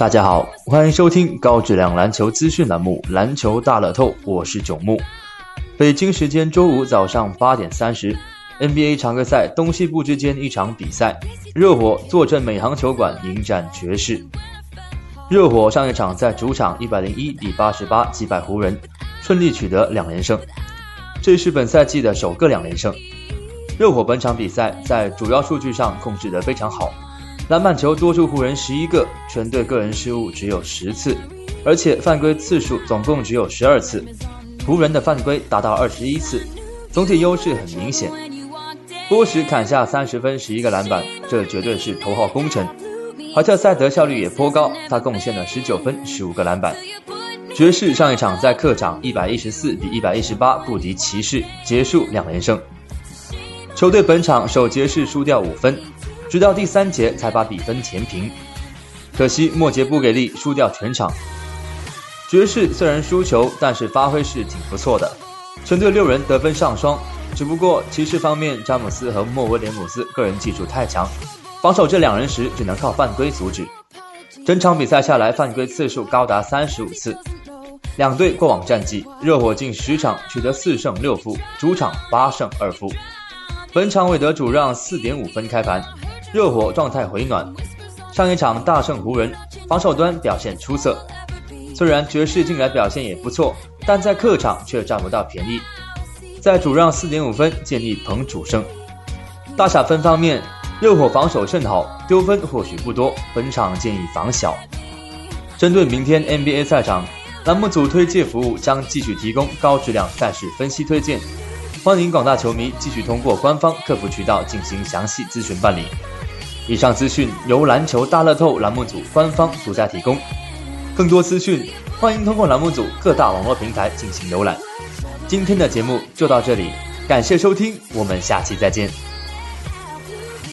大家好，欢迎收听高质量篮球资讯栏目《篮球大乐透》，我是九木。北京时间周五早上八点三十，NBA 常规赛东西部之间一场比赛，热火坐镇美航球馆迎战爵士。热火上一场在主场一百零一比八十八击败湖人，顺利取得两连胜，这是本赛季的首个两连胜。热火本场比赛在主要数据上控制得非常好。篮板球多出湖人十一个，全队个人失误只有十次，而且犯规次数总共只有十二次，湖人的犯规达到二十一次，总体优势很明显。波什砍下三十分十一个篮板，这绝对是头号功臣。怀特塞德效率也颇高，他贡献了十九分十五个篮板。爵士上一场在客场一百一十四比一百一十八不敌骑士，结束两连胜。球队本场首节是输掉五分。直到第三节才把比分填平，可惜末节不给力，输掉全场。爵士虽然输球，但是发挥是挺不错的，全队六人得分上双。只不过骑士方面，詹姆斯和莫威廉姆斯个人技术太强，防守这两人时只能靠犯规阻止。整场比赛下来，犯规次数高达三十五次。两队过往战绩，热火近十场取得四胜六负，主场八胜二负。本场韦德主让四点五分开盘。热火状态回暖，上一场大胜湖人，防守端表现出色。虽然爵士近来表现也不错，但在客场却占不到便宜。在主让四点五分，建议捧主胜。大小分方面，热火防守甚好，丢分或许不多，本场建议防小。针对明天 NBA 赛场，栏目组推介服务将继续提供高质量赛事分析推荐，欢迎广大球迷继续通过官方客服渠道进行详细咨询办理。以上资讯由篮球大乐透栏目组官方独家提供，更多资讯欢迎通过栏目组各大网络平台进行浏览。今天的节目就到这里，感谢收听，我们下期再见。